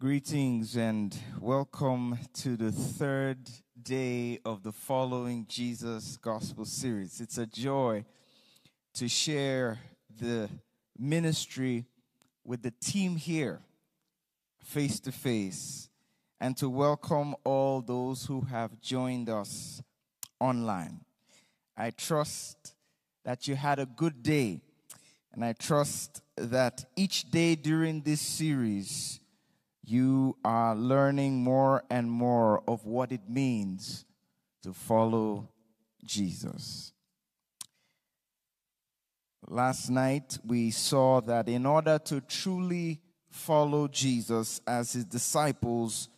Greetings and welcome to the third day of the Following Jesus Gospel series. It's a joy to share the ministry with the team here face to face and to welcome all those who have joined us online. I trust that you had a good day and I trust that each day during this series you are learning more and more of what it means to follow Jesus. Last night, we saw that in order to truly follow Jesus as his disciples,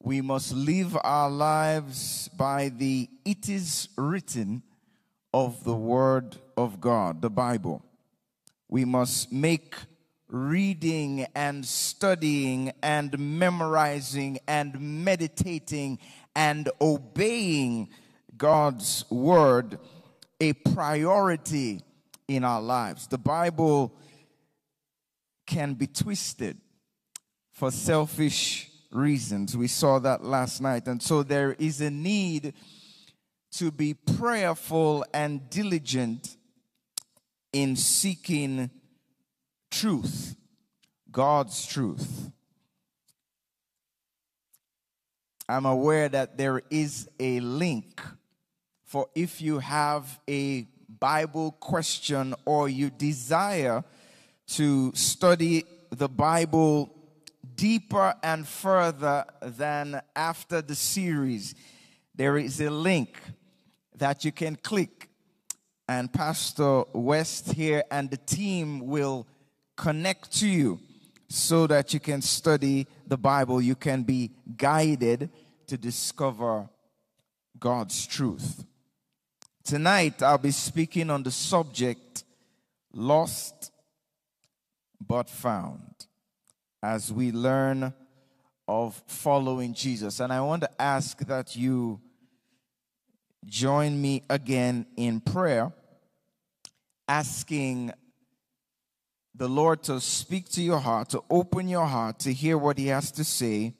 we must live our lives by the it is written of the Word of God, the Bible. We must make reading and studying and memorizing and meditating and obeying God's word a priority in our lives. The Bible can be twisted for selfish reasons. We saw that last night. And so there is a need to be prayerful and diligent in seeking truth, God's truth. I'm aware that there is a link for if you have a Bible question or you desire to study the Bible deeper and further than after the series, there is a link that you can click, and Pastor West here and the team will connect to you so that you can study the Bible. You can be guided to discover God's truth. Tonight, I'll be speaking on the subject lost but found as we learn of following Jesus. And I want to ask that you join me again in prayer, asking the Lord to speak to your heart, to open your heart, to hear what He has to say,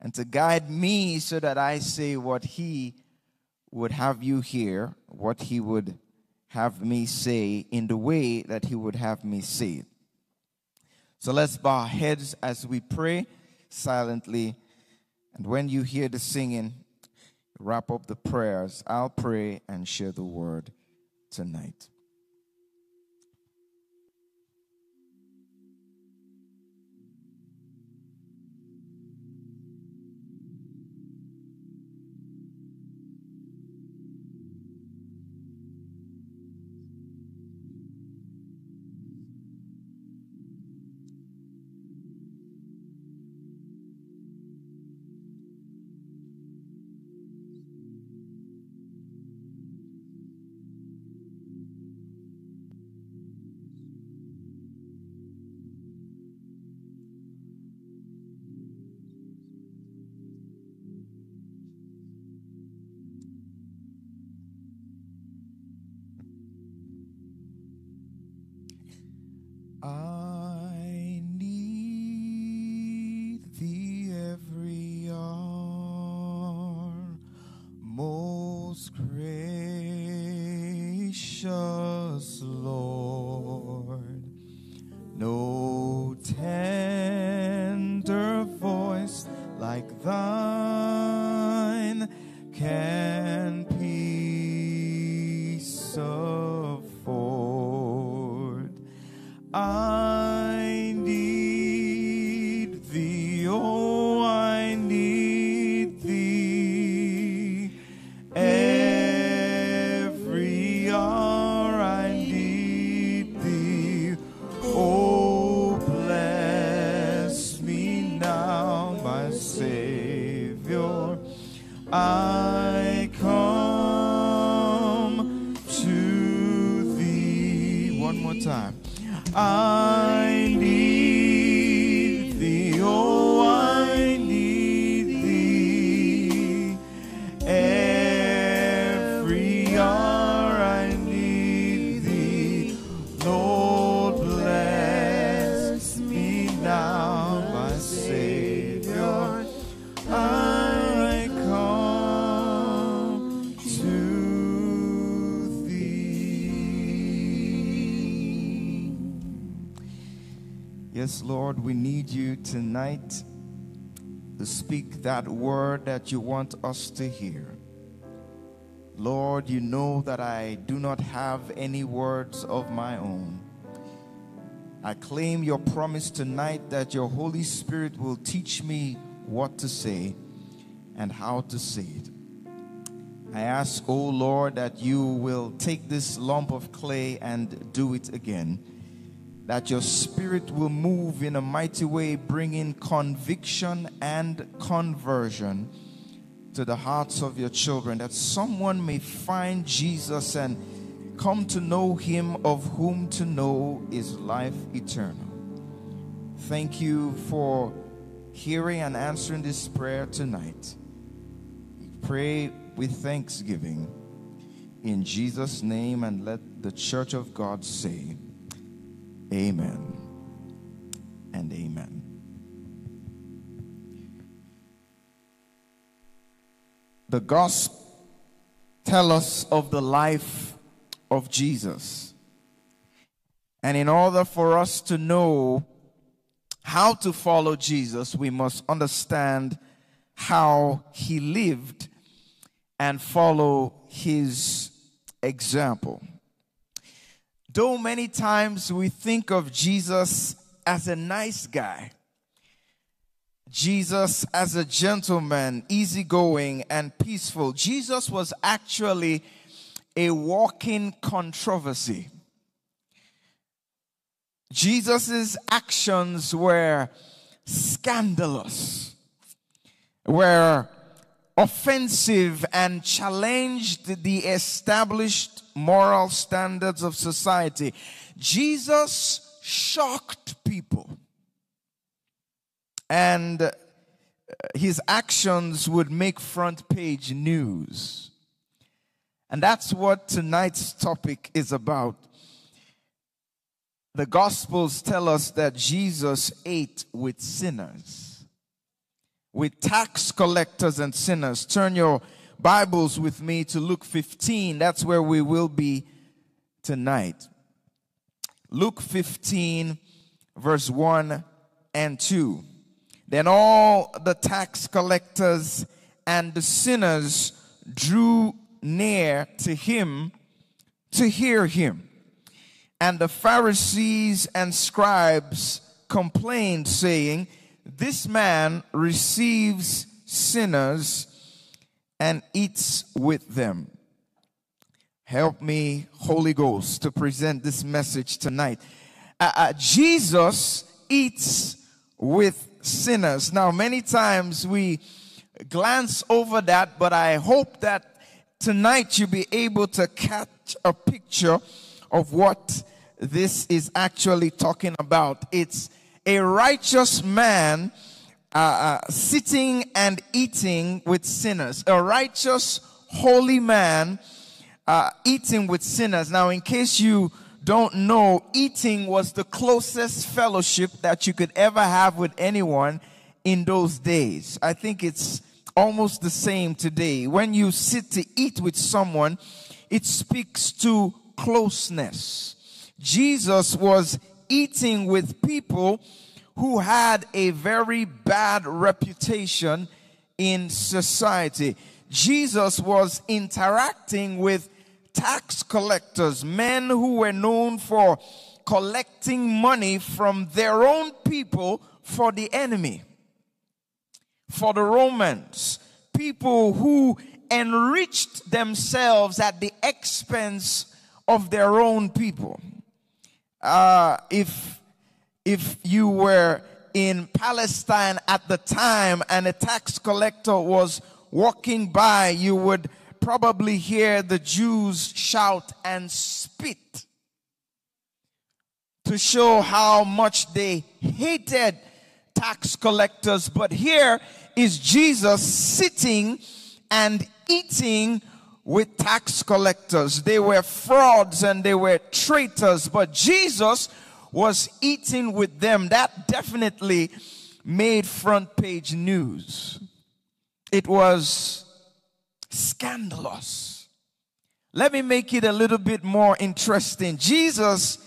and to guide me so that I say what He would have you hear, what He would have me say in the way that He would have me say. So let's bow our heads as we pray silently. And when you hear the singing, wrap up the prayers. I'll pray and share the word tonight. Gracious Lord. Yes, Lord, we need you tonight to speak that word that you want us to hear. Lord, you know that I do not have any words of my own. I claim your promise tonight that your Holy Spirit will teach me what to say and how to say it. I ask, O oh Lord, that you will take this lump of clay and do it again. That your spirit will move in a mighty way, bringing conviction and conversion to the hearts of your children, that someone may find Jesus and come to know him of whom to know is life eternal. Thank you for hearing and answering this prayer tonight. Pray with thanksgiving in Jesus' name and let the church of God say, Amen and amen. The gospel tell us of the life of Jesus. And in order for us to know how to follow Jesus, we must understand how he lived and follow his example. Though many times we think of Jesus as a nice guy, Jesus as a gentleman, easygoing and peaceful. Jesus was actually a walking controversy. Jesus' actions were scandalous, were offensive, and challenged the established moral standards of society. Jesus shocked people and uh, his actions would make front page news. And that's what tonight's topic is about. The Gospels tell us that Jesus ate with sinners, with tax collectors and sinners. Turn your Bibles with me to Luke 15. That's where we will be tonight. Luke 15, verse 1 and 2. Then all the tax collectors and the sinners drew near to him to hear him. And the Pharisees and scribes complained, saying, This man receives sinners and eats with them. Help me, Holy Ghost, to present this message tonight. Uh, uh, Jesus eats with sinners. Now, many times we glance over that, but I hope that tonight you'll be able to catch a picture of what this is actually talking about. It's a righteous man uh, uh, sitting and eating with sinners. A righteous, holy man uh, eating with sinners. Now, in case you don't know, eating was the closest fellowship that you could ever have with anyone in those days. I think it's almost the same today. When you sit to eat with someone, it speaks to closeness. Jesus was eating with people who had a very bad reputation in society. Jesus was interacting with tax collectors, men who were known for collecting money from their own people for the enemy, for the Romans, people who enriched themselves at the expense of their own people. Uh, if if you were in Palestine at the time and a tax collector was walking by, you would probably hear the Jews shout and spit to show how much they hated tax collectors. But here is Jesus sitting and eating with tax collectors. They were frauds and they were traitors, but Jesus was eating with them. That definitely made front page news. It was scandalous. Let me make it a little bit more interesting. Jesus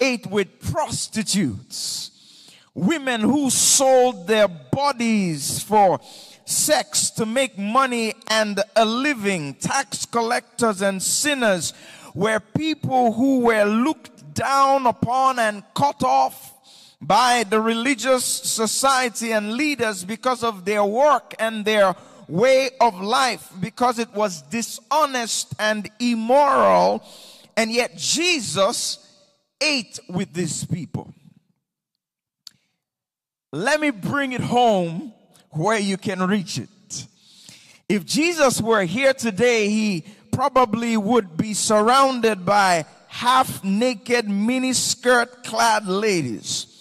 ate with prostitutes. women who sold their bodies for sex to make money and a living, tax collectors and sinners were people who were looked down upon and cut off by the religious society and leaders because of their work and their way of life, because it was dishonest and immoral. And yet Jesus ate with these people. Let me bring it home where you can reach it. If Jesus were here today, he probably would be surrounded by half naked miniskirt clad ladies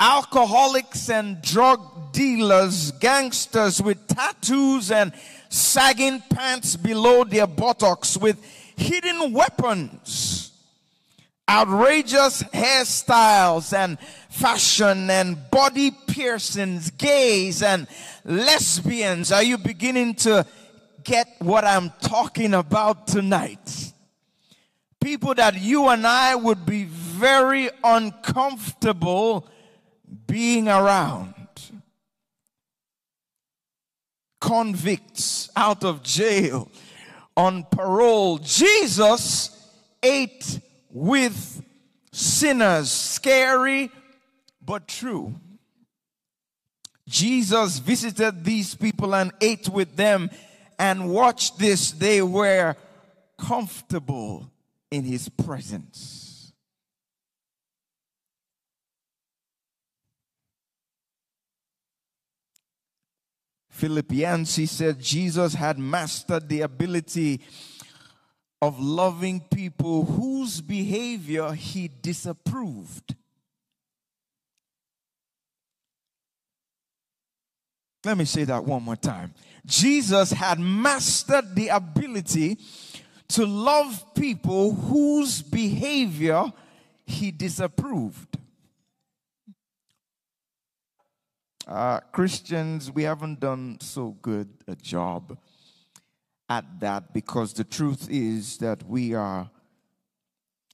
alcoholics and drug dealers, gangsters with tattoos and sagging pants below their buttocks with hidden weapons, outrageous hairstyles and fashion and body piercings, gays and lesbians. Are you beginning to get what I'm talking about tonight? People that you and I would be very uncomfortable being around convicts out of jail on parole. Jesus ate with sinners, scary but true. Jesus visited these people and ate with them, and watch this, they were comfortable in his presence. Philip Yancey said Jesus had mastered the ability of loving people whose behavior he disapproved. Let me say that one more time. Jesus had mastered the ability to love people whose behavior he disapproved. Uh, Christians, we haven't done so good a job at that because the truth is that we are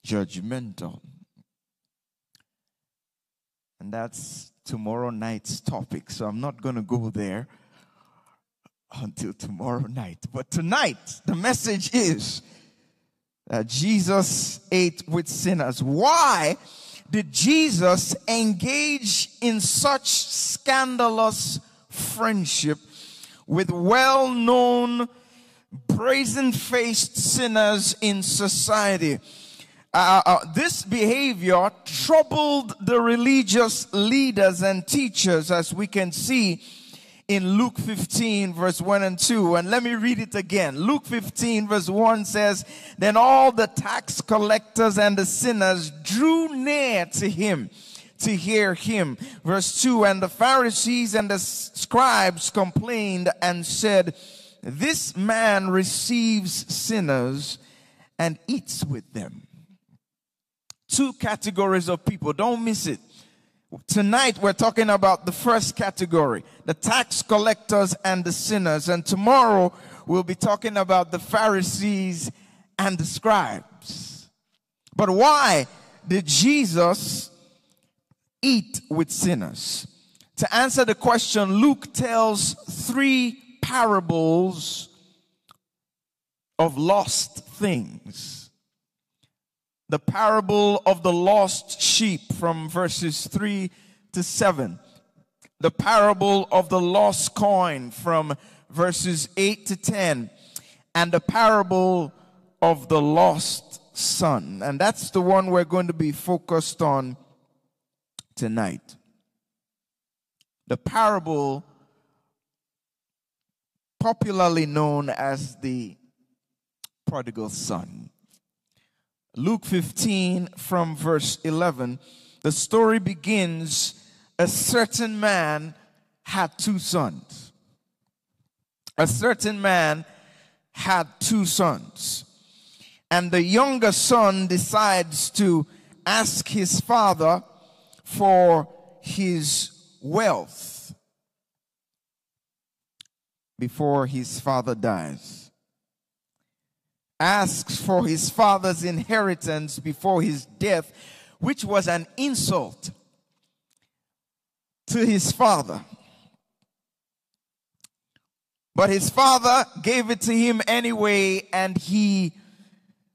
judgmental. And that's tomorrow night's topic. So I'm not going to go there until tomorrow night. But tonight, the message is that Jesus ate with sinners. Why? did Jesus engage in such scandalous friendship with well known, brazen faced sinners in society? Uh, uh, this behavior troubled the religious leaders and teachers, as we can see in Luke 15, verse 1 and 2. And let me read it again. Luke 15, verse 1 says, Then all the tax collectors and the sinners drew near to him to hear him. Verse 2 And the Pharisees and the scribes complained and said, This man receives sinners and eats with them. Two categories of people, don't miss it. Tonight we're talking about the first category, the tax collectors and the sinners. And tomorrow we'll be talking about the Pharisees and the scribes. But why did Jesus eat with sinners? To answer the question, Luke tells three parables of lost things the parable of the lost sheep from verses 3 to 7, the parable of the lost coin from verses 8 to 10, and the parable of the lost son. And that's the one we're going to be focused on tonight. The parable, popularly known as the prodigal son. Luke 15 from verse 11, the story begins a certain man had two sons. A certain man had two sons. And the younger son decides to ask his father for his wealth before his father dies asks for his father's inheritance before his death, which was an insult. to his father. But his father gave it to him anyway, and he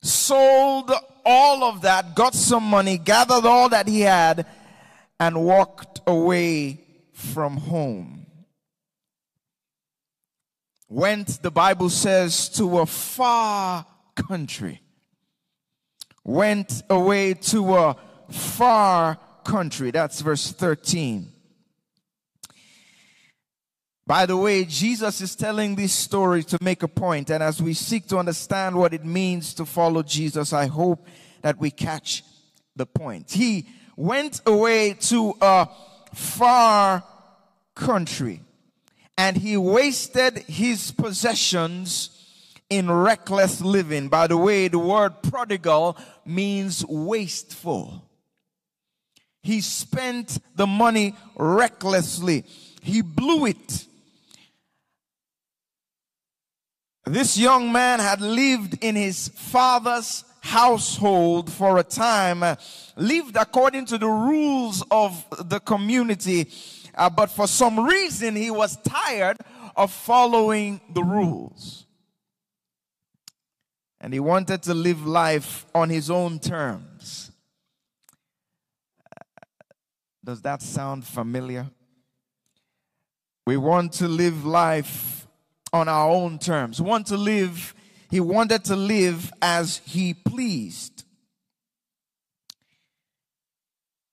sold all of that, got some money, gathered all that he had, and walked away from home. Went, the Bible says, to a far country. Went away to a far country. That's verse 13. By the way, Jesus is telling this story to make a point, and as we seek to understand what it means to follow Jesus, I hope that we catch the point. He went away to a far country and he wasted his possessions in reckless living. By the way, the word prodigal means wasteful. He spent the money recklessly. He blew it. This young man had lived in his father's household for a time, lived according to the rules of the community, uh, but for some reason he was tired of following the rules. And he wanted to live life on his own terms. Uh, does that sound familiar? We want to live life on our own terms. We want to live he wanted to live as he pleased,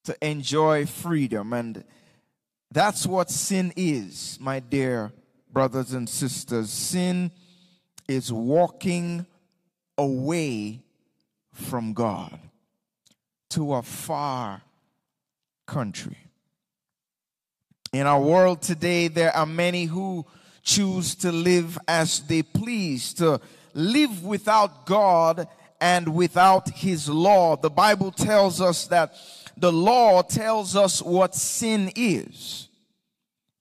to enjoy freedom. And that's what sin is, my dear brothers and sisters. Sin is walking away from God to a far country. In our world today, there are many who choose to live as they please, to live without God and without His law. The Bible tells us that the law tells us what sin is.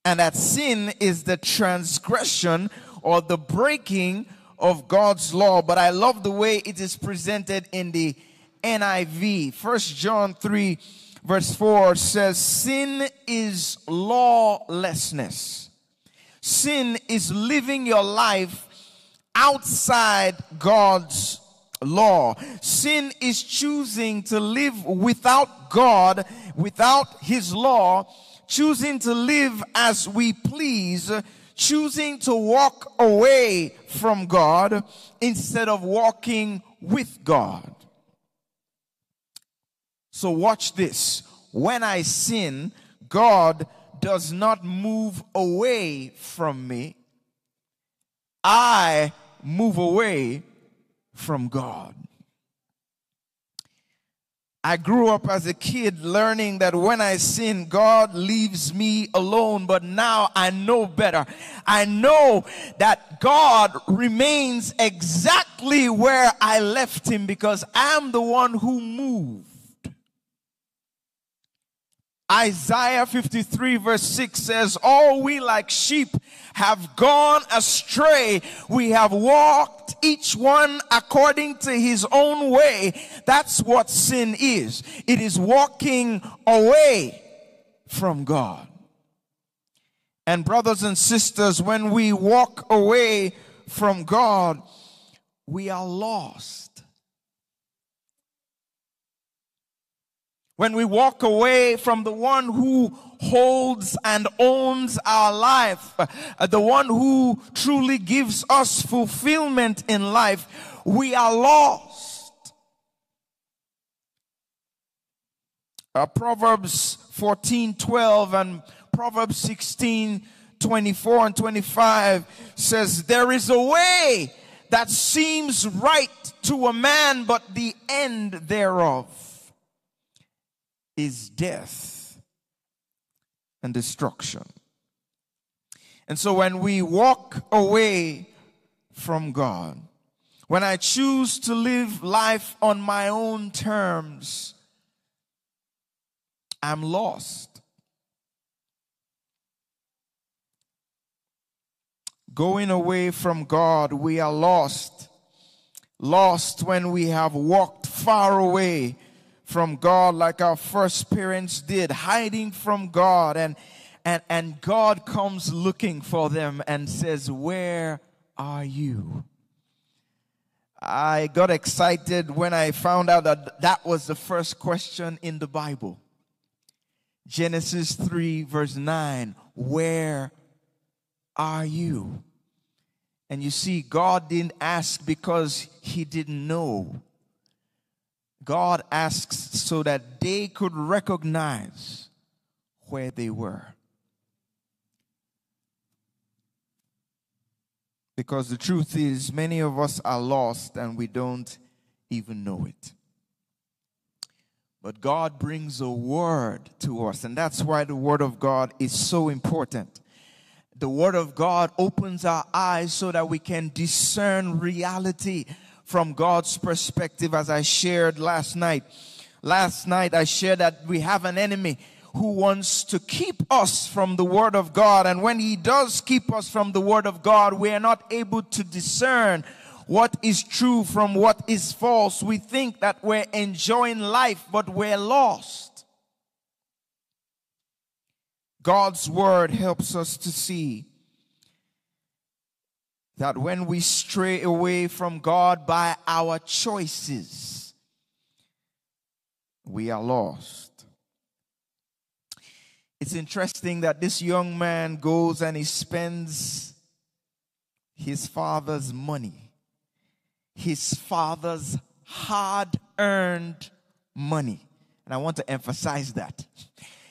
And that sin is the transgression or the breaking of God's law. But I love the way it is presented in the NIV. First John 3 verse 4 says, Sin is lawlessness. Sin is living your life outside God's law. Sin is choosing to live without God, without His law, choosing to live as we please, choosing to walk away from God instead of walking with God. So watch this. When I sin, God does not move away from me. I move away from God. I grew up as a kid learning that when I sin, God leaves me alone. But now I know better. I know that God remains exactly where I left him because I'm the one who moved. Isaiah 53 verse 6 says, All we like sheep have gone astray. We have walked each one according to his own way. That's what sin is. It is walking away from God. And brothers and sisters, when we walk away from God, we are lost. When we walk away from the one who holds and owns our life, uh, the one who truly gives us fulfillment in life, we are lost. Uh, Proverbs 14 12 and Proverbs 16 24 and 25 says, There is a way that seems right to a man, but the end thereof is death and destruction. And so when we walk away from God, when I choose to live life on my own terms, I'm lost. Going away from God, we are lost. Lost when we have walked far away from God like our first parents did, hiding from God and and, and God comes looking for them and says, Where are you? I got excited when I found out that that was the first question in the Bible. Genesis 3, verse 9 Where are you? And you see, God didn't ask because he didn't know. God asks so that they could recognize where they were. Because the truth is, many of us are lost and we don't even know it. But God brings a word to us, and that's why the word of God is so important. The word of God opens our eyes so that we can discern reality from God's perspective, as I shared last night. Last night, I shared that we have an enemy who wants to keep us from the Word of God. And when He does keep us from the Word of God, we are not able to discern what is true from what is false. We think that we're enjoying life, but we're lost. God's Word helps us to see that when we stray away from God by our choices, we are lost. It's interesting that this young man goes and he spends his father's money, his father's hard earned money. And I want to emphasize that.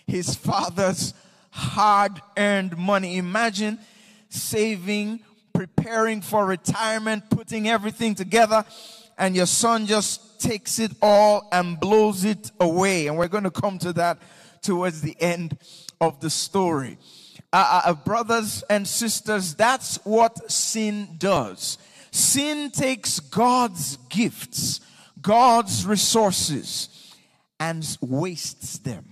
His father's hard earned money. Imagine saving preparing for retirement, putting everything together, and your son just takes it all and blows it away. And we're going to come to that towards the end of the story. Uh, uh, uh, brothers and sisters, that's what sin does. Sin takes God's gifts, God's resources, and wastes them.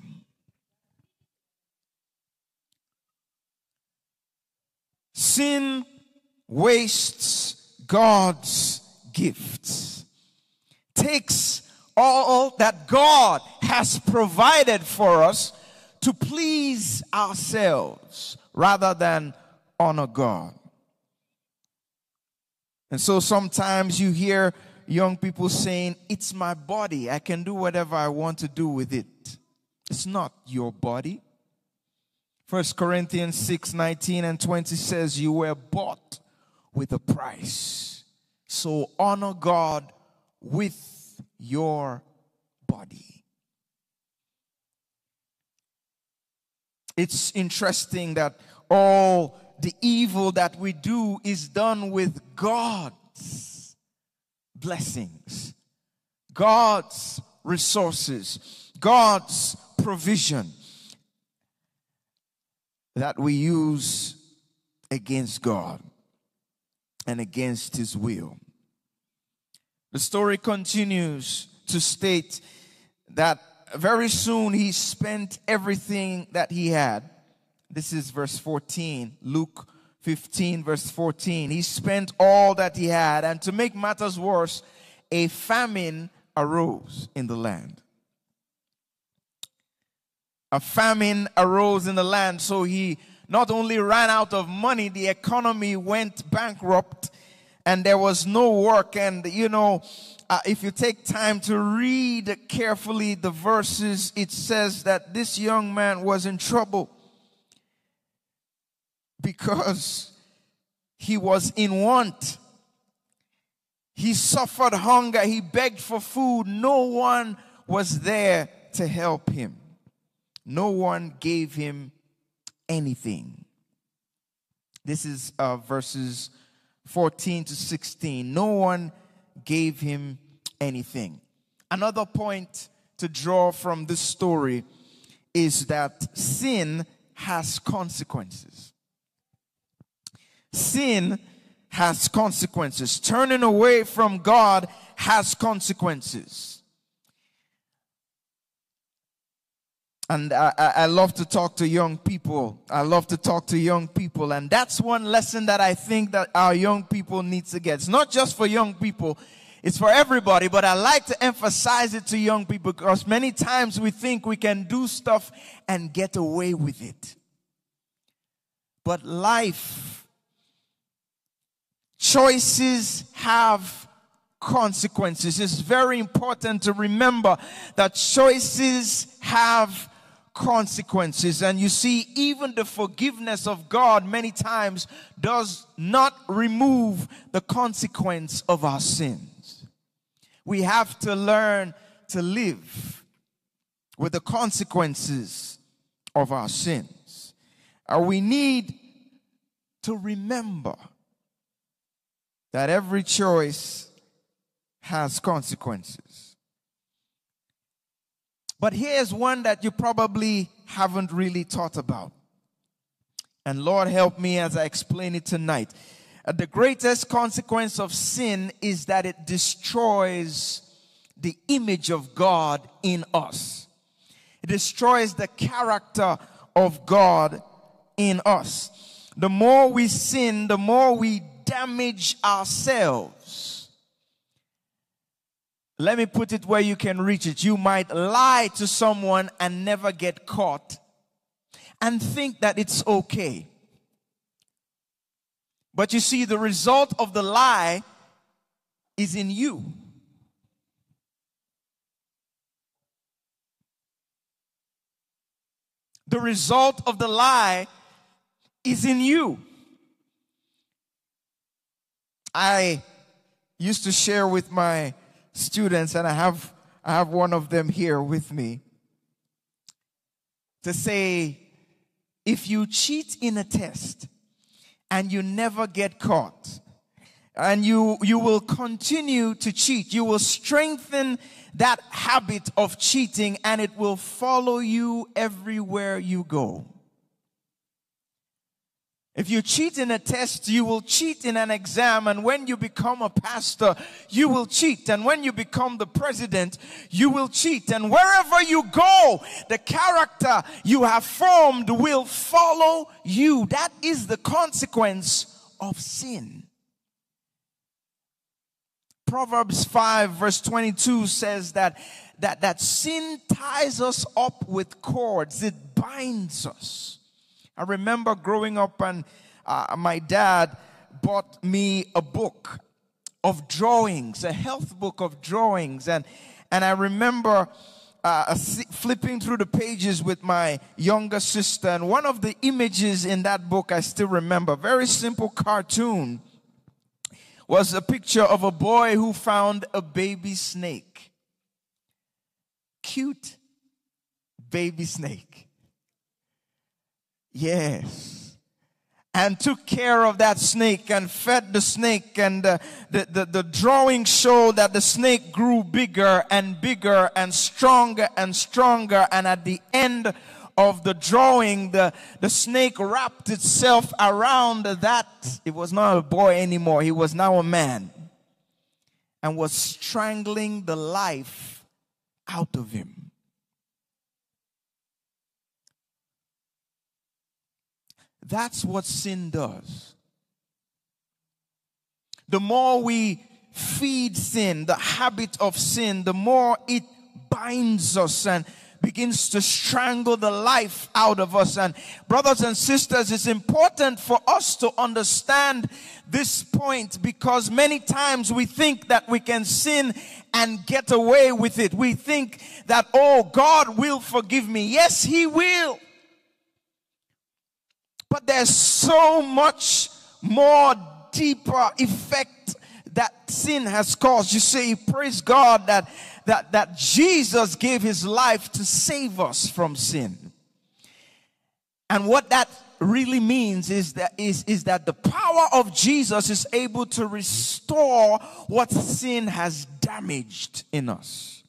Sin wastes God's gifts, takes all that God has provided for us to please ourselves rather than honor God. And so sometimes you hear young people saying, It's my body. I can do whatever I want to do with it. It's not your body. First Corinthians 6 19 and 20 says, You were bought with a price. So honor God with your body. It's interesting that all the evil that we do is done with God's blessings, God's resources, God's provision that we use against God and against his will. The story continues to state that very soon he spent everything that he had. This is verse 14, Luke 15, verse 14. He spent all that he had, and to make matters worse, a famine arose in the land. A famine arose in the land, so he not only ran out of money, the economy went bankrupt and there was no work. And, you know, uh, if you take time to read carefully the verses, it says that this young man was in trouble because he was in want. He suffered hunger. He begged for food. No one was there to help him. No one gave him anything. This is uh, verses 14 to 16. No one gave him anything. Another point to draw from this story is that sin has consequences. Sin has consequences. Turning away from God has consequences. And I, I, love to talk to young people. I love to talk to young people. And that's one lesson that I think that our young people need to get. It's not just for young people. It's for everybody, but I like to emphasize it to young people because many times we think we can do stuff and get away with it. but life. Choices have consequences. It's very important to remember that choices have consequences. And you see, even the forgiveness of God many times does not remove the consequence of our sins. We have to learn to live with the consequences of our sins. And we need to remember that every choice has consequences. But here's one that you probably haven't really thought about. And Lord, help me as I explain it tonight. Uh, the greatest consequence of sin is that it destroys the image of God in us. It destroys the character of God in us. The more we sin, the more we damage ourselves. Let me put it where you can reach it. You might lie to someone and never get caught and think that it's okay. But you see, the result of the lie is in you. The result of the lie is in you. I used to share with my students, and I have, I have one of them here with me, to say, if you cheat in a test and you never get caught, and you, you will continue to cheat, you will strengthen that habit of cheating and it will follow you everywhere you go. If you cheat in a test, you will cheat in an exam. And when you become a pastor, you will cheat. And when you become the president, you will cheat. And wherever you go, the character you have formed will follow you. That is the consequence of sin. Proverbs 5 verse 22 says that, that, that sin ties us up with cords. It binds us. I remember growing up and uh, my dad bought me a book of drawings, a health book of drawings. And, and I remember uh, flipping through the pages with my younger sister. And one of the images in that book I still remember, very simple cartoon, was a picture of a boy who found a baby snake. Cute baby snake. Yes. And took care of that snake and fed the snake and uh, the, the, the drawing showed that the snake grew bigger and bigger and stronger and stronger. And at the end of the drawing, the, the snake wrapped itself around that. It was not a boy anymore. He was now a man and was strangling the life out of him. That's what sin does. The more we feed sin, the habit of sin, the more it binds us and begins to strangle the life out of us. And brothers and sisters, it's important for us to understand this point because many times we think that we can sin and get away with it. We think that, oh, God will forgive me. Yes, He will. But there's so much more deeper effect that sin has caused. You see, praise God that, that, that Jesus gave his life to save us from sin. And what that really means is that is, is that the power of Jesus is able to restore what sin has damaged in us.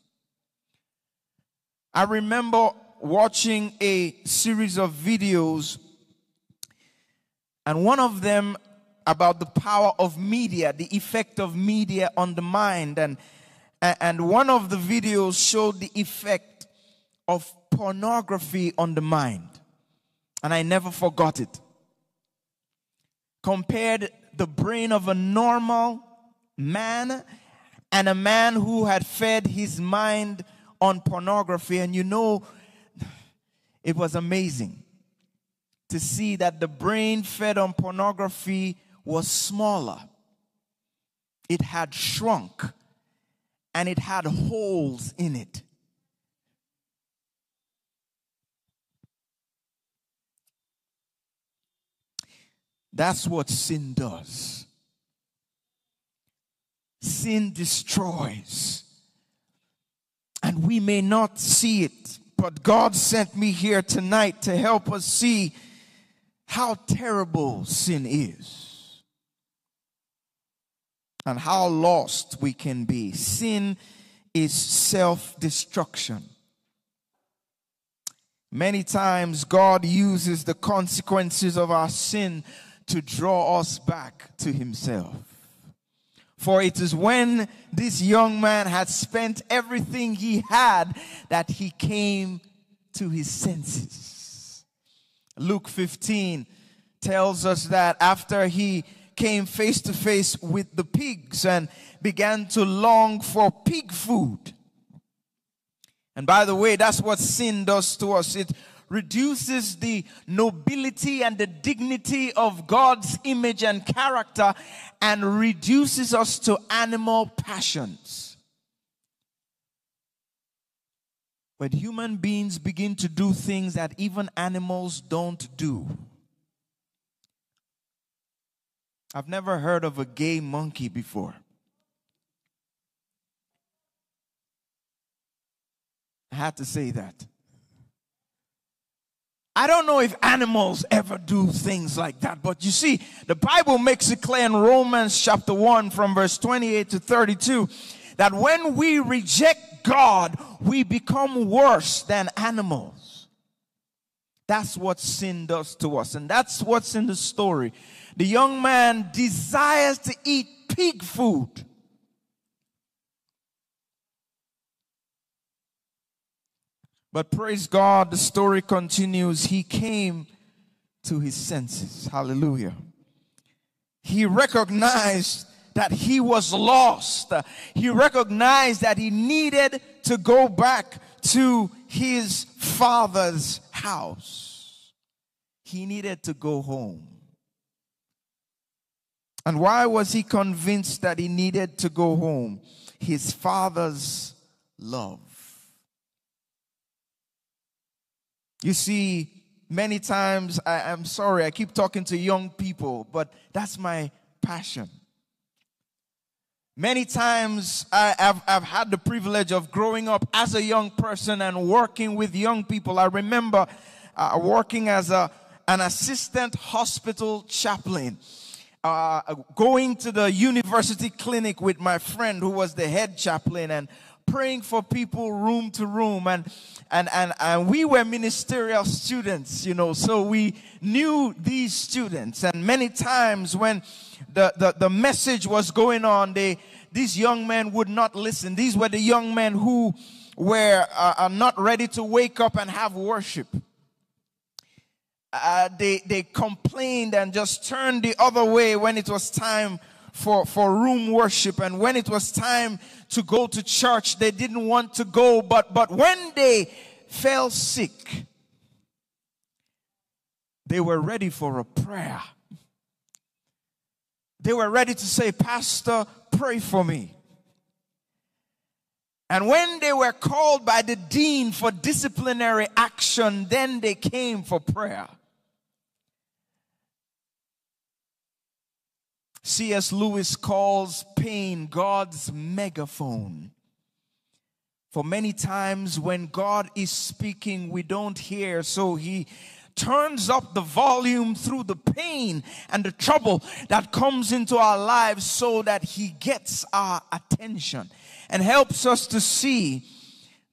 I remember watching a series of videos and one of them about the power of media, the effect of media on the mind. And, and one of the videos showed the effect of pornography on the mind. And I never forgot it. Compared the brain of a normal man and a man who had fed his mind on pornography. And you know, it was amazing to see that the brain fed on pornography was smaller. It had shrunk and it had holes in it. That's what sin does. Sin destroys. And we may not see it, but God sent me here tonight to help us see how terrible sin is and how lost we can be. Sin is self destruction. Many times, God uses the consequences of our sin to draw us back to himself. For it is when this young man had spent everything he had that he came to his senses. Luke 15 tells us that after he came face to face with the pigs and began to long for pig food. And by the way, that's what sin does to us. It reduces the nobility and the dignity of God's image and character and reduces us to animal passions. When human beings begin to do things that even animals don't do. I've never heard of a gay monkey before. I had to say that. I don't know if animals ever do things like that, but you see, the Bible makes it clear in Romans chapter 1 from verse 28 to 32 that when we reject God, we become worse than animals. That's what sin does to us, and that's what's in the story. The young man desires to eat pig food. But praise God, the story continues. He came to his senses. Hallelujah. He recognized that he was lost. He recognized that he needed to go back to his father's house. He needed to go home. And why was he convinced that he needed to go home? His father's love. You see, many times, I, am sorry, I keep talking to young people, but that's my passion. Many times I, have I've had the privilege of growing up as a young person and working with young people. I remember uh, working as a, an assistant hospital chaplain. Uh, going to the university clinic with my friend who was the head chaplain and praying for people room to room and and and, and we were ministerial students you know so we knew these students and many times when the the, the message was going on they these young men would not listen these were the young men who were uh, not ready to wake up and have worship uh, they they complained and just turned the other way when it was time for, for room worship. And when it was time to go to church, they didn't want to go. But, but when they fell sick, they were ready for a prayer. They were ready to say, Pastor, pray for me. And when they were called by the dean for disciplinary action, then they came for prayer. C.S. Lewis calls pain God's megaphone. For many times when God is speaking, we don't hear, so he turns up the volume through the pain and the trouble that comes into our lives so that he gets our attention and helps us to see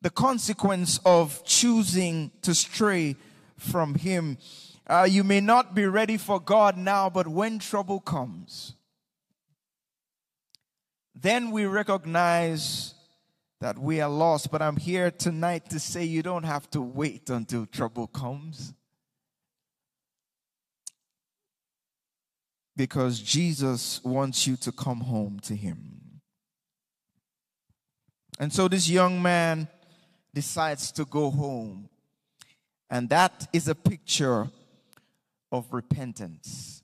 the consequence of choosing to stray from him. Uh, you may not be ready for God now, but when trouble comes, then we recognize that we are lost. But I'm here tonight to say you don't have to wait until trouble comes. Because Jesus wants you to come home to Him. And so this young man decides to go home. And that is a picture of repentance.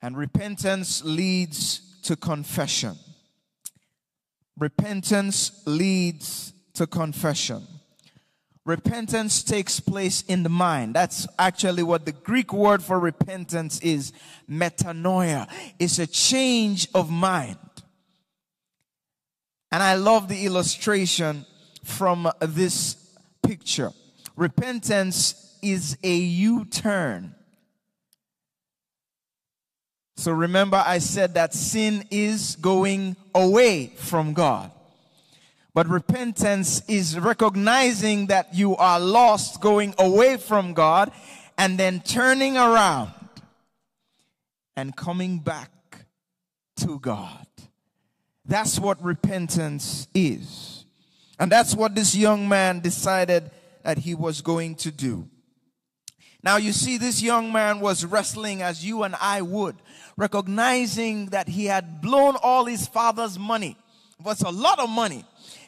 And repentance leads to confession. Repentance leads to confession. Repentance takes place in the mind. That's actually what the Greek word for repentance is metanoia. It's a change of mind. And I love the illustration from this picture. Repentance is a U turn. So remember, I said that sin is going away from God. But repentance is recognizing that you are lost, going away from God, and then turning around and coming back to God. That's what repentance is. And that's what this young man decided that he was going to do. Now, you see, this young man was wrestling as you and I would, recognizing that he had blown all his father's money. It was a lot of money.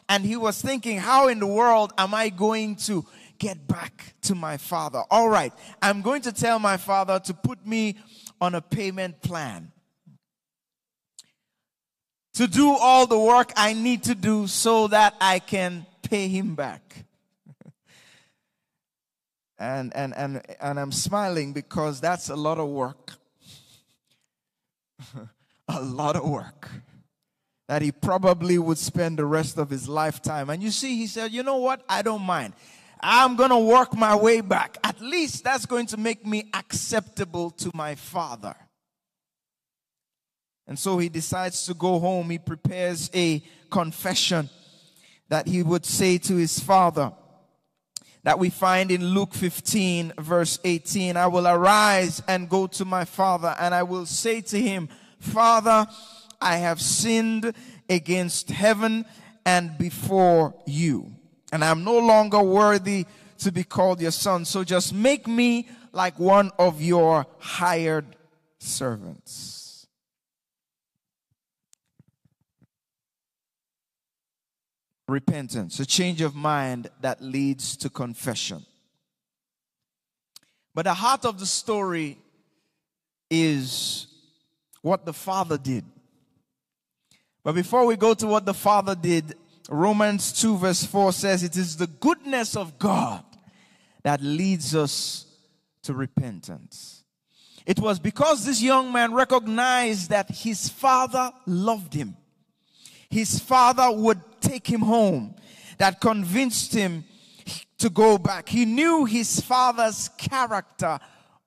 And he was thinking, how in the world am I going to get back to my father? All right, I'm going to tell my father to put me on a payment plan. To do all the work I need to do so that I can pay him back. and, and, and, and I'm smiling because that's a lot of work. a lot of work that he probably would spend the rest of his lifetime. And you see, he said, You know what? I don't mind. I'm going to work my way back. At least that's going to make me acceptable to my father. And so he decides to go home. He prepares a confession that he would say to his father that we find in Luke 15, verse 18. I will arise and go to my father, and I will say to him, Father, I have sinned against heaven and before you. And I'm no longer worthy to be called your son. So just make me like one of your hired servants. Repentance, a change of mind that leads to confession. But the heart of the story is what the father did. But before we go to what the Father did, Romans 2 verse 4 says, It is the goodness of God that leads us to repentance. It was because this young man recognized that his father loved him. His father would take him home that convinced him to go back. He knew his father's character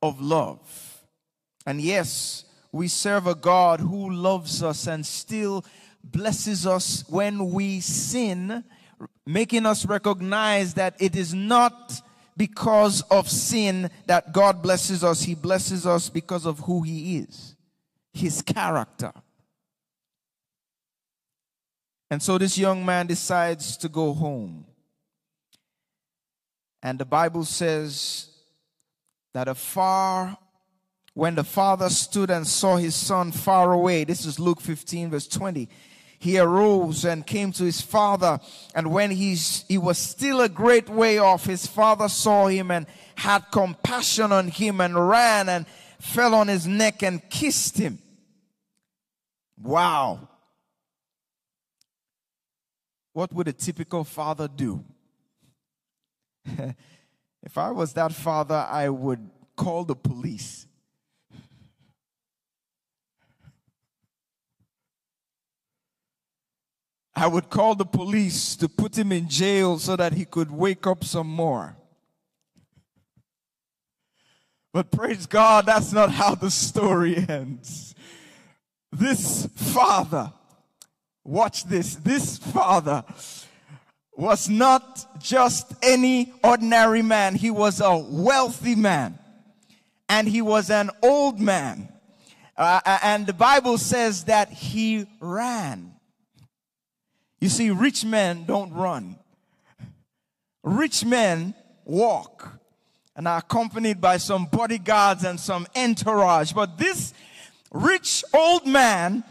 of love. And yes, we serve a God who loves us and still blesses us when we sin, making us recognize that it is not because of sin that God blesses us. He blesses us because of who He is, His character. And so this young man decides to go home. And the Bible says that afar, when the father stood and saw his son far away, this is Luke 15, verse 20 he arose and came to his father. And when he's, he was still a great way off, his father saw him and had compassion on him and ran and fell on his neck and kissed him. Wow. What would a typical father do? if I was that father, I would call the police. I would call the police to put him in jail so that he could wake up some more. But praise God, that's not how the story ends. This father, watch this, this father was not just any ordinary man, he was a wealthy man, and he was an old man. Uh, and the Bible says that he ran. You see, rich men don't run. Rich men walk and are accompanied by some bodyguards and some entourage. But this rich old man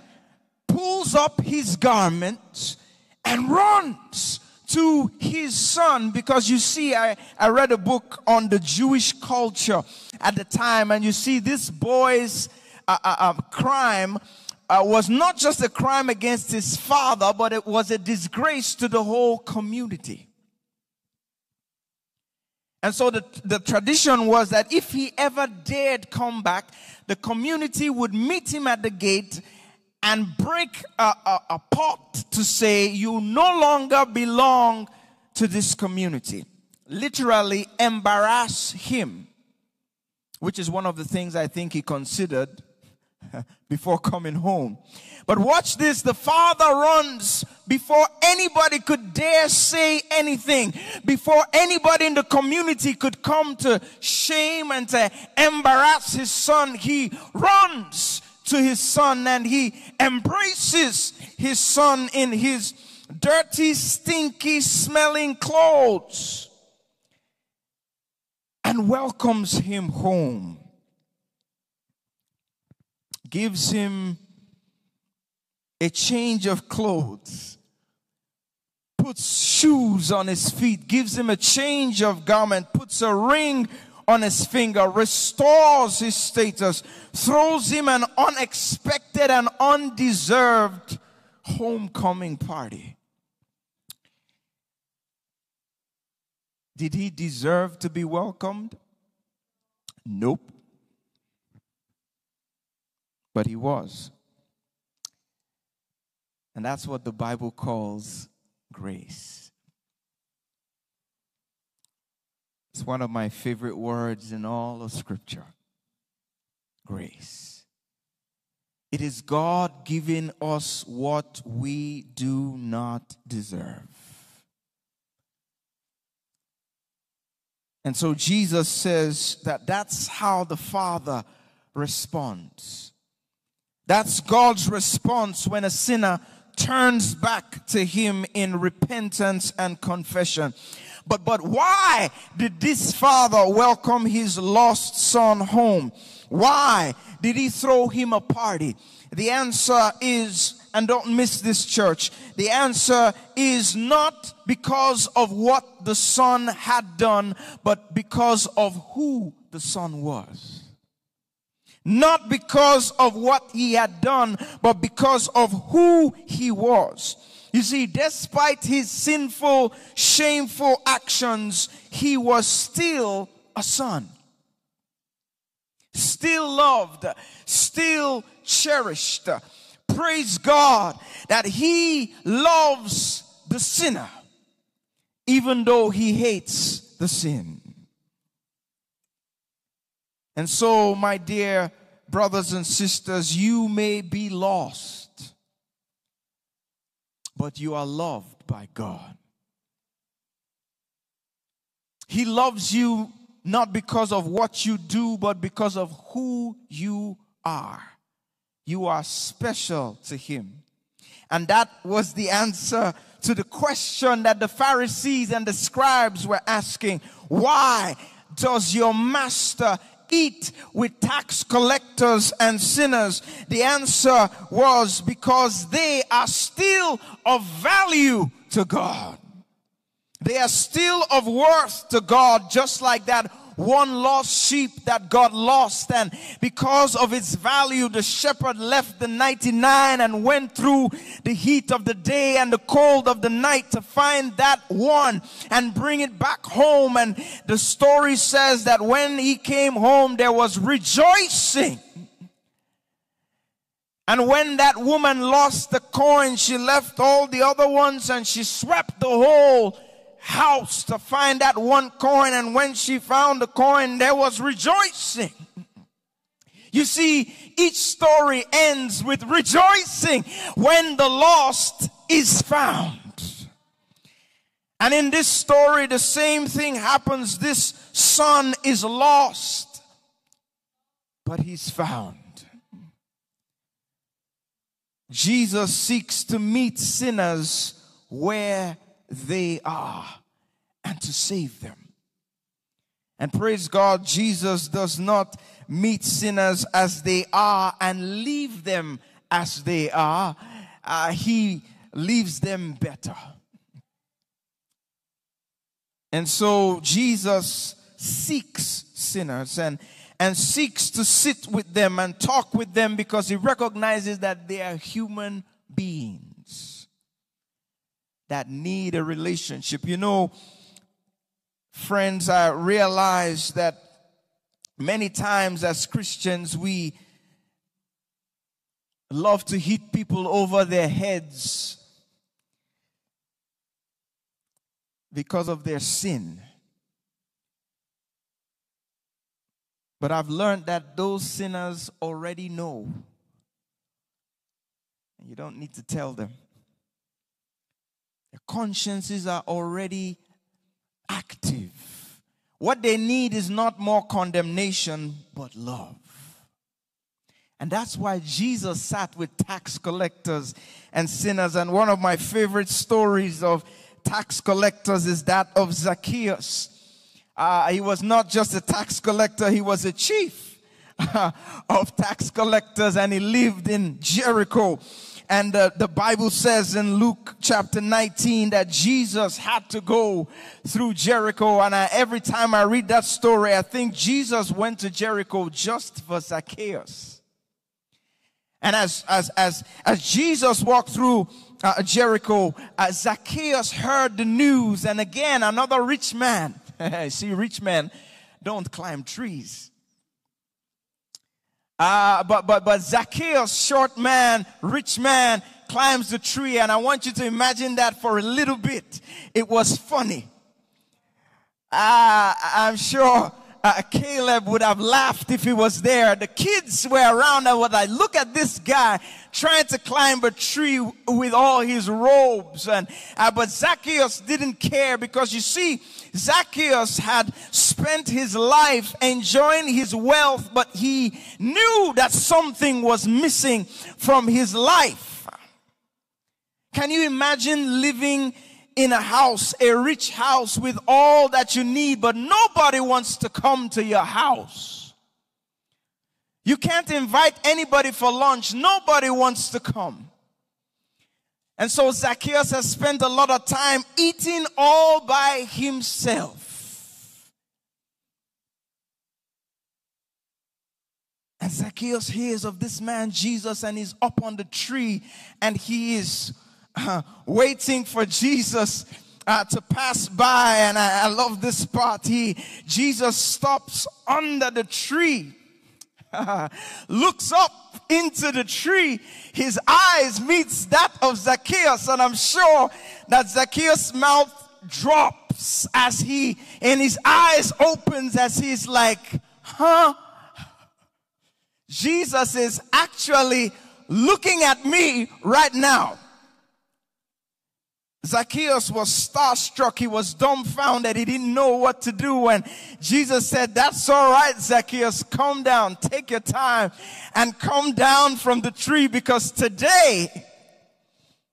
pulls up his garments and runs to his son because you see I, I read a book on the jewish culture at the time and you see this boy's uh, uh, uh, crime uh, was not just a crime against his father but it was a disgrace to the whole community and so the, the tradition was that if he ever dared come back the community would meet him at the gate and break a, a, a pot to say, You no longer belong to this community. Literally, embarrass him, which is one of the things I think he considered before coming home. But watch this the father runs before anybody could dare say anything, before anybody in the community could come to shame and to embarrass his son. He runs to his son and he embraces his son in his dirty, stinky, smelling clothes and welcomes him home. Gives him a change of clothes, puts shoes on his feet, gives him a change of garment, puts a ring on his finger, restores his status, throws him an unexpected and undeserved homecoming party. Did he deserve to be welcomed? Nope. But he was. And that's what the Bible calls grace. It's one of my favorite words in all of Scripture grace. It is God giving us what we do not deserve. And so Jesus says that that's how the Father responds. That's God's response when a sinner turns back to Him in repentance and confession. But, but why did this father welcome his lost son home? Why did he throw him a party? The answer is, and don't miss this church, the answer is not because of what the son had done, but because of who the son was. Not because of what he had done, but because of who he was. You see, despite his sinful, shameful actions, he was still a son. Still loved, still cherished. Praise God that he loves the sinner, even though he hates the sin. And so, my dear brothers and sisters, you may be lost but you are loved by God. He loves you not because of what you do, but because of who you are. You are special to Him. And that was the answer to the question that the Pharisees and the scribes were asking Why does your master eat with tax collectors and sinners? The answer was because they are still of value to God. They are still of worth to God, just like that one lost sheep that got lost. And because of its value, the shepherd left the 99 and went through the heat of the day and the cold of the night to find that one and bring it back home. And the story says that when he came home, there was rejoicing. And when that woman lost the coin, she left all the other ones and she swept the whole house to find that one coin. And when she found the coin, there was rejoicing. You see, each story ends with rejoicing when the lost is found. And in this story, the same thing happens. This son is lost, but he's found. Jesus seeks to meet sinners where they are and to save them. And praise God, Jesus does not meet sinners as they are and leave them as they are. Uh, he leaves them better. And so Jesus seeks sinners and, and seeks to sit with them and talk with them because he recognizes that they are human beings that need a relationship. You know, friends, I realize that many times as Christians we love to hit people over their heads because of their sin. But I've learned that those sinners already know. And you don't need to tell them. Their consciences are already active. What they need is not more condemnation, but love. And that's why Jesus sat with tax collectors and sinners. And one of my favorite stories of tax collectors is that of Zacchaeus. Uh, he was not just a tax collector, he was a chief of tax collectors and he lived in Jericho. And uh, the Bible says in Luke chapter 19 that Jesus had to go through Jericho. And I, every time I read that story, I think Jesus went to Jericho just for Zacchaeus. And as, as, as, as Jesus walked through uh, Jericho, uh, Zacchaeus heard the news. And again, another rich man. See, rich men don't climb trees. Uh, but, but, but Zacchaeus, short man, rich man, climbs the tree. And I want you to imagine that for a little bit. It was funny. Uh, I'm sure uh, Caleb would have laughed if he was there. The kids were around and were like, look at this guy trying to climb a tree with all his robes. And, uh, but Zacchaeus didn't care because you see, Zacchaeus had spent his life enjoying his wealth, but he knew that something was missing from his life. Can you imagine living in a house, a rich house with all that you need, but nobody wants to come to your house. You can't invite anybody for lunch. Nobody wants to come. And so Zacchaeus has spent a lot of time eating all by himself. And Zacchaeus hears of this man, Jesus, and he's up on the tree and he is uh, waiting for Jesus uh, to pass by. And I, I, love this part. He, Jesus stops under the tree, looks up into the tree. His eyes meets that of Zacchaeus. And I'm sure that Zacchaeus' mouth drops as he, and his eyes opens as he's like, huh? Jesus is actually looking at me right now. Zacchaeus was starstruck. He was dumbfounded. He didn't know what to do. And Jesus said, That's all right, Zacchaeus. Come down. Take your time and come down from the tree because today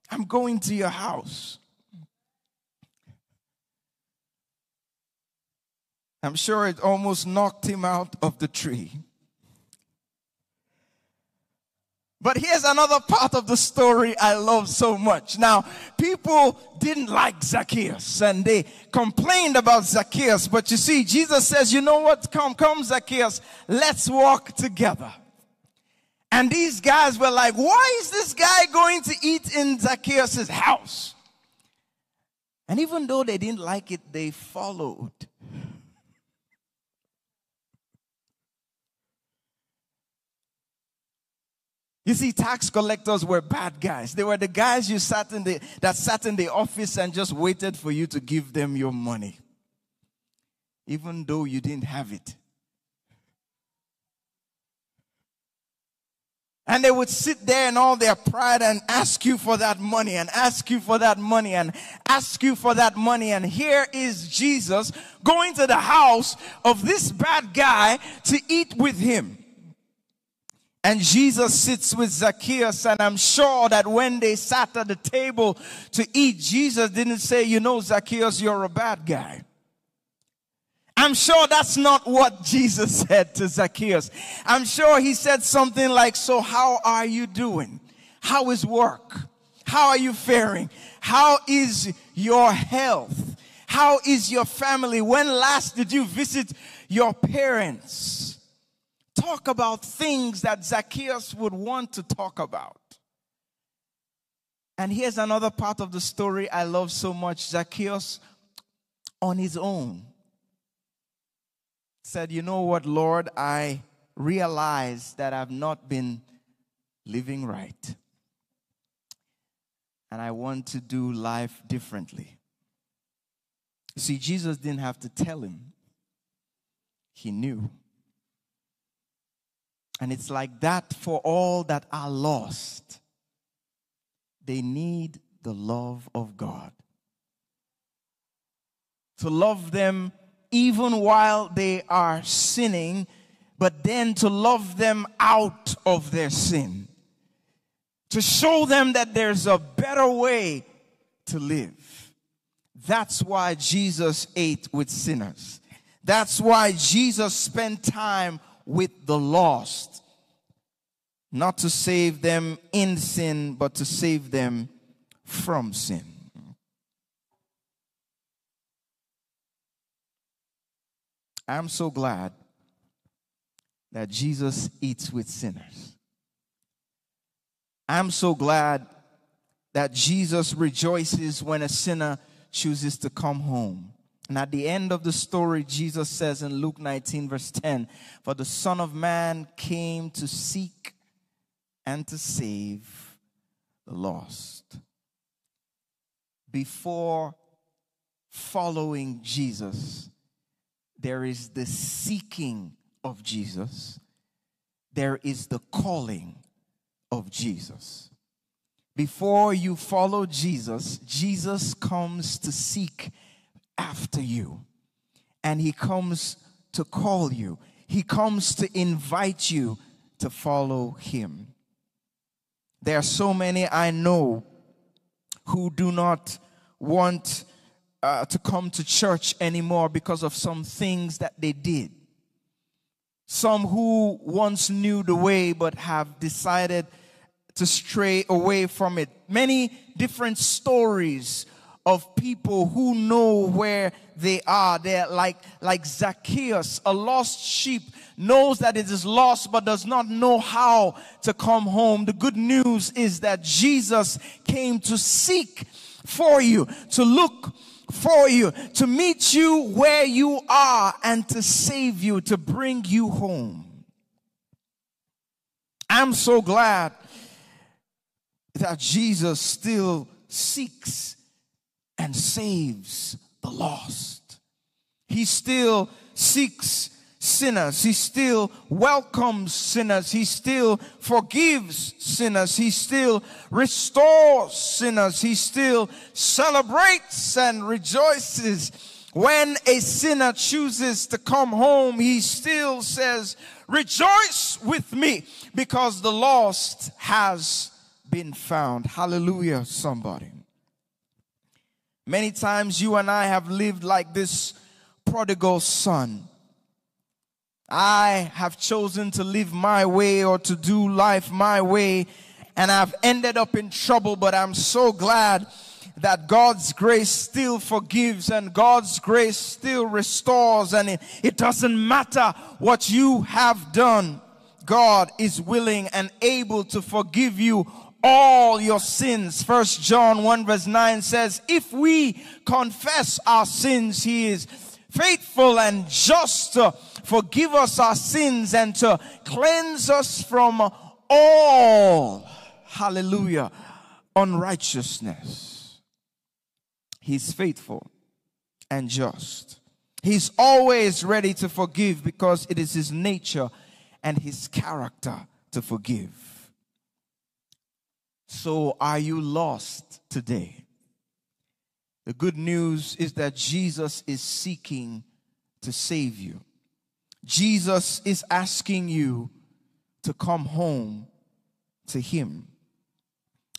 I'm going to your house. I'm sure it almost knocked him out of the tree. But here's another part of the story I love so much. Now, people didn't like Zacchaeus and they complained about Zacchaeus. But you see, Jesus says, you know what? Come, come, Zacchaeus. Let's walk together. And these guys were like, why is this guy going to eat in Zacchaeus' house? And even though they didn't like it, they followed. You see, tax collectors were bad guys. They were the guys you sat in the, that sat in the office and just waited for you to give them your money, even though you didn't have it. And they would sit there in all their pride and ask you for that money and ask you for that money and ask you for that money. And here is Jesus going to the house of this bad guy to eat with him. And Jesus sits with Zacchaeus, and I'm sure that when they sat at the table to eat, Jesus didn't say, You know, Zacchaeus, you're a bad guy. I'm sure that's not what Jesus said to Zacchaeus. I'm sure he said something like, So, how are you doing? How is work? How are you faring? How is your health? How is your family? When last did you visit your parents? Talk about things that Zacchaeus would want to talk about. And here's another part of the story I love so much Zacchaeus on his own said, You know what, Lord? I realize that I've not been living right. And I want to do life differently. See, Jesus didn't have to tell him, he knew. And it's like that for all that are lost. They need the love of God. To love them even while they are sinning, but then to love them out of their sin. To show them that there's a better way to live. That's why Jesus ate with sinners. That's why Jesus spent time with the lost. Not to save them in sin, but to save them from sin. I'm so glad that Jesus eats with sinners. I'm so glad that Jesus rejoices when a sinner chooses to come home. And at the end of the story, Jesus says in Luke 19, verse 10 For the Son of Man came to seek and to save the lost. Before following Jesus, there is the seeking of Jesus, there is the calling of Jesus. Before you follow Jesus, Jesus comes to seek after you, and he comes to call you, he comes to invite you to follow him. There are so many I know who do not want uh, to come to church anymore because of some things that they did. Some who once knew the way but have decided to stray away from it. Many different stories of people who know where they are. They're like, like Zacchaeus, a lost sheep, knows that it is lost but does not know how to come home. The good news is that Jesus came to seek for you, to look for you, to meet you where you are, and to save you, to bring you home. I'm so glad that Jesus still seeks and saves the lost. He still seeks sinners. He still welcomes sinners. He still forgives sinners. He still restores sinners. He still celebrates and rejoices. When a sinner chooses to come home, he still says, rejoice with me because the lost has been found. Hallelujah, somebody. Many times you and I have lived like this prodigal son I have chosen to live my way or to do life my way, and I've ended up in trouble, but I'm so glad that God's grace still forgives and God's grace still restores, and it, it doesn't matter what you have done. God is willing and able to forgive you all your sins. First John 1 verse 9 says, if we confess our sins, he is faithful and just to forgive us our sins and to cleanse us from all, hallelujah, unrighteousness. He's faithful and just. He's always ready to forgive because it is his nature and his character to forgive. So, are you lost today? The good news is that Jesus is seeking to save you. Jesus is asking you to come home to Him.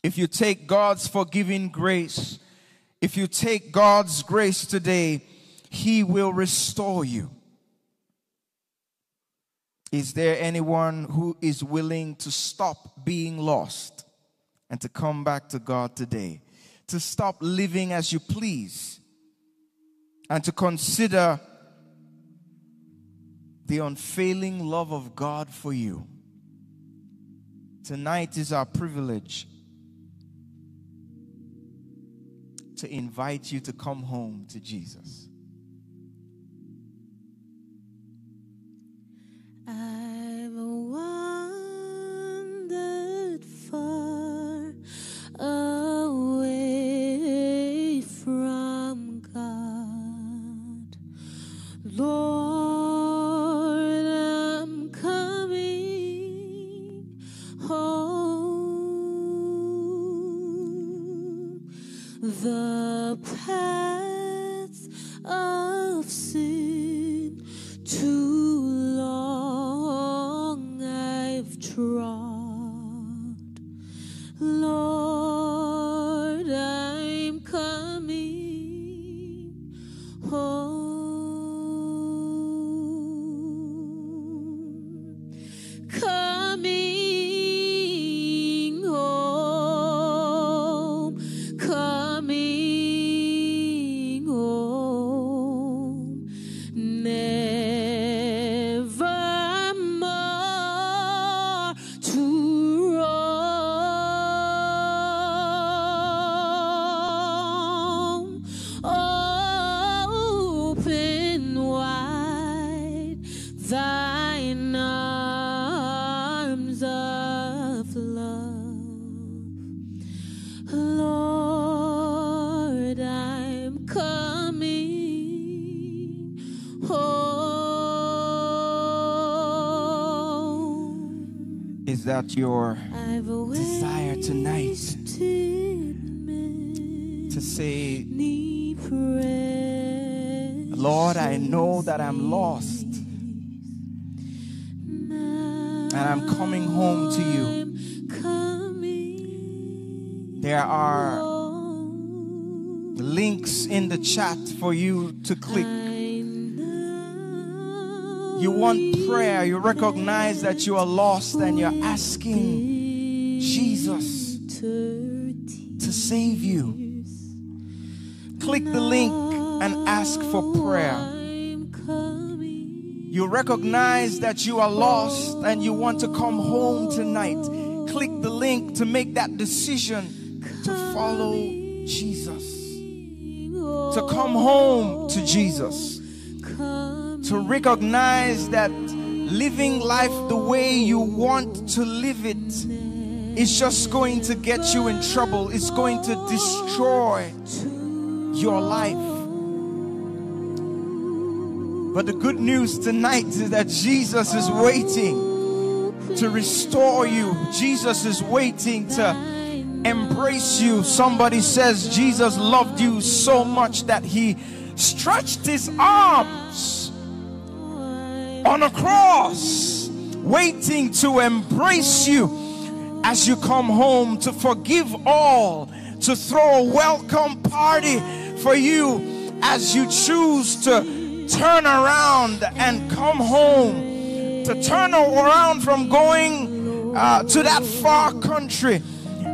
If you take God's forgiving grace, if you take God's grace today, He will restore you. Is there anyone who is willing to stop being lost and to come back to God today? to stop living as you please and to consider the unfailing love of God for you. Tonight is our privilege to invite you to come home to Jesus. Your desire tonight to say, Lord, I know that I'm lost and I'm coming home to you. There are links in the chat for you to click. You want prayer, you recognize that you are lost and you're asking Jesus to save you. Click the link and ask for prayer. You recognize that you are lost and you want to come home tonight. Click the link to make that decision to follow Jesus, to come home to Jesus, to recognize that living life the way you want to live it is just going to get you in trouble, it's going to destroy your life. But the good news tonight is that Jesus is waiting to restore you. Jesus is waiting to embrace you. Somebody says Jesus loved you so much that he stretched his arms on a cross, waiting to embrace you as you come home, to forgive all, to throw a welcome party for you as you choose to turn around and come home, to turn around from going uh, to that far country,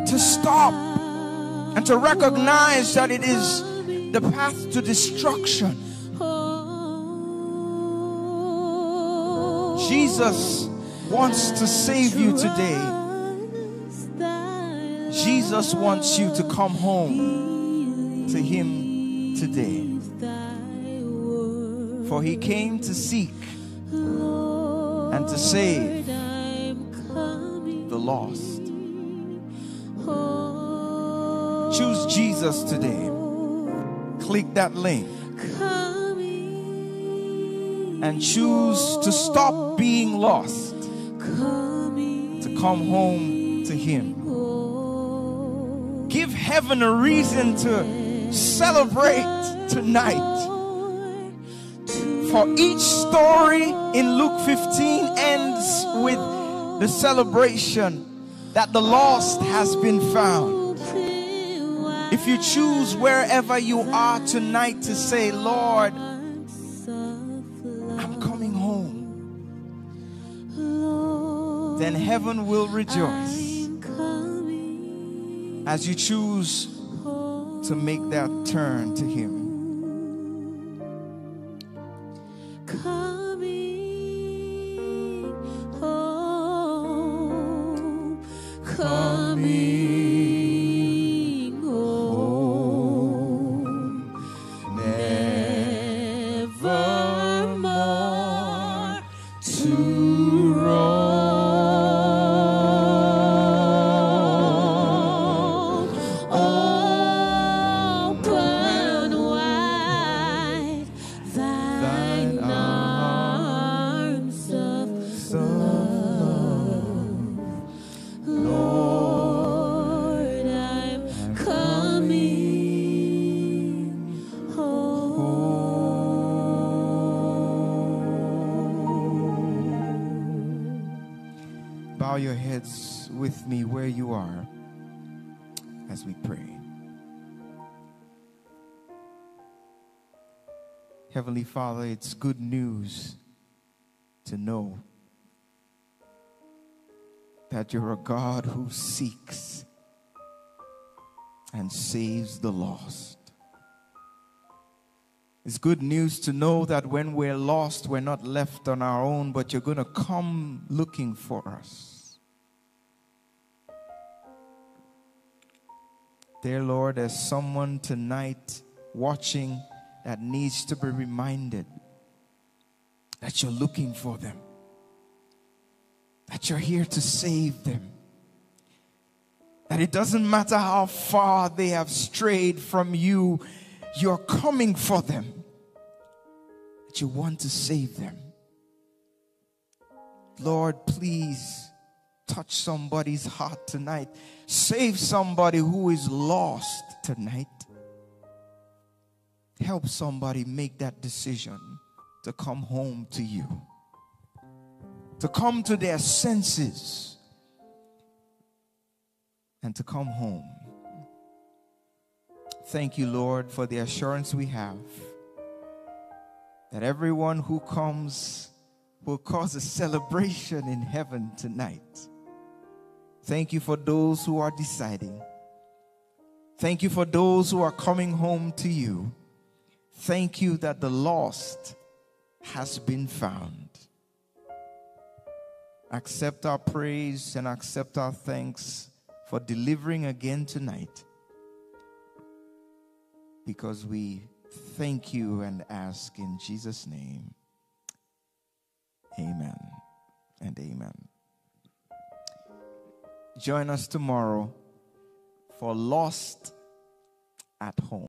to stop and to recognize that it is the path to destruction. Jesus wants to save you today. Jesus wants you to come home to Him today. For He came to seek and to save the lost. Choose Jesus today. Click that link and choose to stop being lost, to come home to Him. Give heaven a reason to celebrate tonight. For each story in Luke 15 ends with the celebration that the lost has been found. If you choose wherever you are tonight to say, Lord, then heaven will rejoice as you choose to make that turn to Him. Heavenly Father, it's good news to know that you're a God who seeks and saves the lost. It's good news to know that when we're lost, we're not left on our own, but you're going to come looking for us. Dear Lord, there's someone tonight watching that needs to be reminded that you're looking for them, that you're here to save them, that it doesn't matter how far they have strayed from you, you're coming for them, that you want to save them. Lord, please touch somebody's heart tonight. Save somebody who is lost tonight. Help somebody make that decision to come home to you, to come to their senses, and to come home. Thank you, Lord, for the assurance we have that everyone who comes will cause a celebration in heaven tonight. Thank you for those who are deciding. Thank you for those who are coming home to you. Thank you that the lost has been found. Accept our praise and accept our thanks for delivering again tonight because we thank you and ask in Jesus' name. Amen and amen. Join us tomorrow for Lost at Home.